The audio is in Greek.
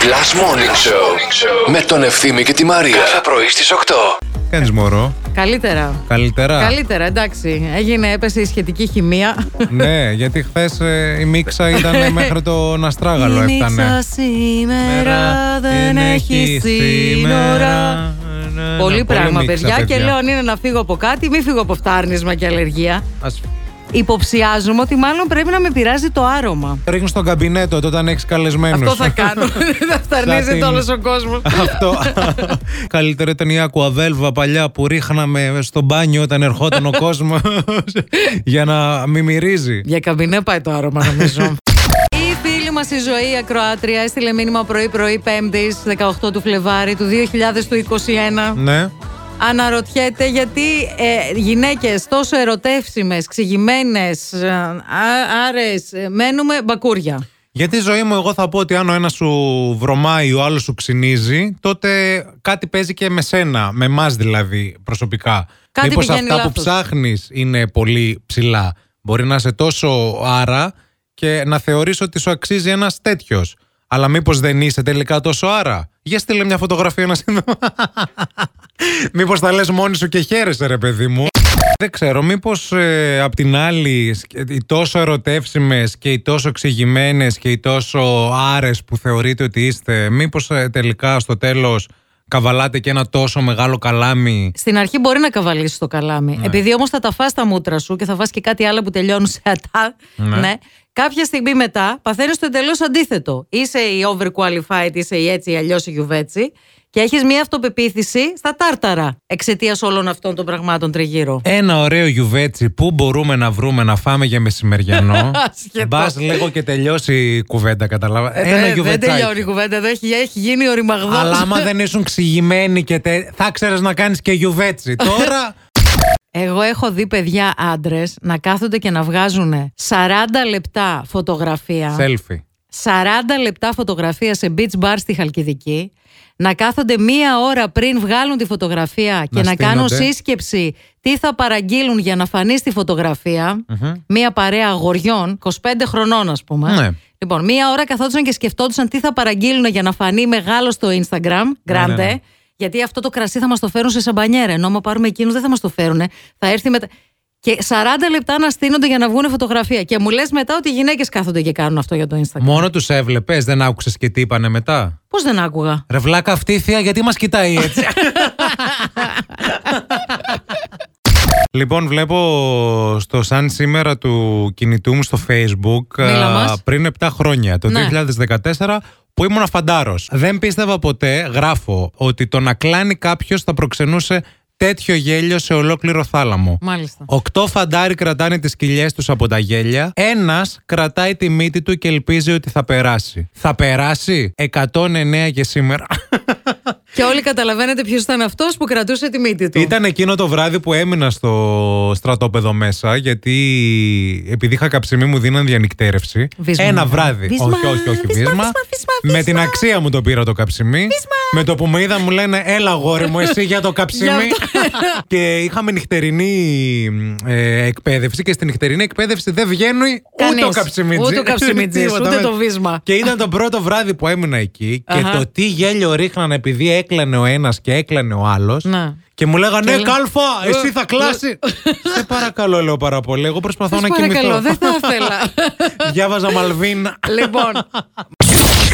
Last Morning Show με τον Ευθύμη και τη Μαρία. Κάθε πρωί στις 8. Κάνεις μωρό. Καλύτερα. Καλύτερα. Καλύτερα, εντάξει. Έγινε, έπεσε η σχετική χημεία. ναι, γιατί χθες η μίξα ήταν μέχρι το Ναστράγαλο η έφτανε. μίξα σήμερα δεν έχει σύνορα. Ναι, Πολύ ναι, πράγμα, μίξα, παιδιά. Και λέω αν είναι να φύγω από κάτι, μην φύγω από φτάρνισμα και αλλεργία. Ας Υποψιάζομαι ότι μάλλον πρέπει να με πειράζει το άρωμα. ρίχνεις στον καμπινέτο όταν έχεις καλεσμένους. Αυτό θα κάνω. Δεν φταρνίζεται την- όλος ο κόσμος. Αυτό. Καλύτερα ήταν η Aquavelva παλιά που ρίχναμε στο μπάνιο όταν ερχόταν ο κόσμος για να μην μυρίζει. Για καμπινέ πάει το άρωμα, νομίζω. Η φίλη μας η ζωή η ακροάτρια έστειλε μήνυμα πρωί-πρωί 5η 18 του Φλεβάρι του 2021. Ναι. Αναρωτιέται γιατί ε, γυναίκες τόσο ερωτεύσιμες, ξηγημένες, ε, α- άρες, ε, μένουμε μπακούρια. Γιατί ζωή μου, εγώ θα πω ότι αν ο ένας σου βρωμάει, ο άλλος σου ξυνίζει, τότε κάτι παίζει και με σένα, με εμάς δηλαδή προσωπικά. Κάτι Μήπως πηγαίνει αυτά που λάθος. ψάχνεις είναι πολύ ψηλά. Μπορεί να είσαι τόσο άρα και να θεωρείς ότι σου αξίζει ένας τέτοιος. Αλλά μήπως δεν είσαι τελικά τόσο άρα; Για στείλε μια φωτογραφία να συνδω... Μήπως τα λες μόνη σου και χαίρεσαι, ρε παιδί μου. Δεν ξέρω, μήπως ε, απ' την άλλη σκ- οι τόσο ερωτεύσιμες και οι τόσο εξηγημένες και οι τόσο άρες που θεωρείτε ότι είστε, μήπως ε, τελικά στο τέλος καβαλάτε και ένα τόσο μεγάλο καλάμι; Στην αρχή μπορεί να καβαλήσεις το καλάμι. Ναι. Επειδή όμως θα τα φας τα μούτρα σου και θα φας και κάτι άλλο που τελειώνουν σε ατά. Ναι. Ναι. Κάποια στιγμή μετά παθαίνεις το εντελώς αντίθετο. Είσαι η overqualified, είσαι η έτσι ή αλλιώς η γιουβέτσι και έχεις μια αυτοπεποίθηση στα τάρταρα εξαιτίας όλων αυτών των πραγμάτων τριγύρω. Ένα ωραίο γιουβέτσι που μπορούμε να βρούμε να φάμε για μεσημεριανό; Ασχετός. Μπας λίγο και τελειώσει η κουβέντα, καταλάβα. Ε, Ένα δεν γιουβετσάκι. τελειώνει η κουβέντα εδώ, έχει, έχει γίνει οριμαγδός. Αλλά άμα δεν ήσουν ξηγημένοι και τε... θα ξέρεις να κάνεις και γιουβέτσι. Τώρα Εγώ έχω δει παιδιά άντρες να κάθονται και να βγάζουν 40 λεπτά φωτογραφία. selfie. 40 λεπτά φωτογραφία σε beach bar στη Χαλκιδική, να κάθονται μία ώρα πριν βγάλουν τη φωτογραφία και να, κάνουν στείνονται. σύσκεψη τι θα παραγγείλουν για να φανεί στη φωτογραφια Μία παρέα αγοριών, 25 χρονών ας πούμε. Ναι. Λοιπόν, μία ώρα καθόντουσαν και σκεφτόντουσαν τι θα παραγγείλουν για να φανεί μεγάλο στο Instagram, grande. ναι, ναι. Γιατί αυτό το κρασί θα μας το φέρουν σε σαμπανιέρα. Ενώ άμα πάρουμε εκείνους δεν θα μας το φέρουν. Θα έρθει μετά. Και 40 λεπτά να στείνονται για να βγουν φωτογραφία. Και μου λες μετά ότι οι γυναίκες κάθονται και κάνουν αυτό για το Instagram. Μόνο τους έβλεπες, δεν άκουσες και τι είπανε μετά; Πώς δεν άκουγα; Ρε βλάκα αυτή η θεία γιατί μας κοιτάει έτσι; λοιπόν βλέπω στο σαν σήμερα του κινητού μου στο facebook Μίλα α, μας. πριν 7 χρόνια το Ναι. 2014 που ήμουν φαντάρος. Δεν πίστευα ποτέ, γράφω, ότι το να κλάνει κάποιος θα προξενούσε τέτοιο γέλιο σε ολόκληρο θάλαμο. Μάλιστα. Οκτώ φαντάροι κρατάνε τις κοιλιές τους από τα γέλια. Ένας κρατάει τη μύτη του και ελπίζει ότι θα περάσει. Θα περάσει; 109 και σήμερα. Και όλοι καταλαβαίνετε ποιος ήταν αυτός που κρατούσε τη μύτη του. Ήταν εκείνο το βράδυ που έμεινα στο στρατόπεδο μέσα, γιατί επειδή είχα καψιμί μου δίναν διανυκτέρευση. Βίσμα. Ένα βράδυ. Βίσμα, όχι, όχι, όχι, βίσμα, βίσμα. βίσμα, βίσμα, Με την αξία μου το πήρα το καψιμί. Με το που με είδα μου λένε, έλα γόρι μου, εσύ για το καψιμί. Γι' και είχαμε νυχτερινή ε, εκπαίδευση και στην νυχτερινή εκπαίδευση δεν βγαίνει Κανείς. ούτε ο καψιμίτζι. Ούτε ο καψιμίτζης, Τίποτα. ούτε Με- το βίσμα. Και ήταν το πρώτο βράδυ που έμεινα εκεί και Αχα. το τι γέλιο ρίχναν επειδή έκλανε ο ένας και έκλανε ο άλλος. Να. Και μου λέγανε, Και ναι, λέ- κάλφα, εσύ θα κλάσει. Σε παρακαλώ, λέω πάρα πολύ. Εγώ προσπαθώ Σας να κοιμηθώ. παρακαλώ, δεν θα ήθελα. Διάβαζα Μαλβίν. λοιπόν,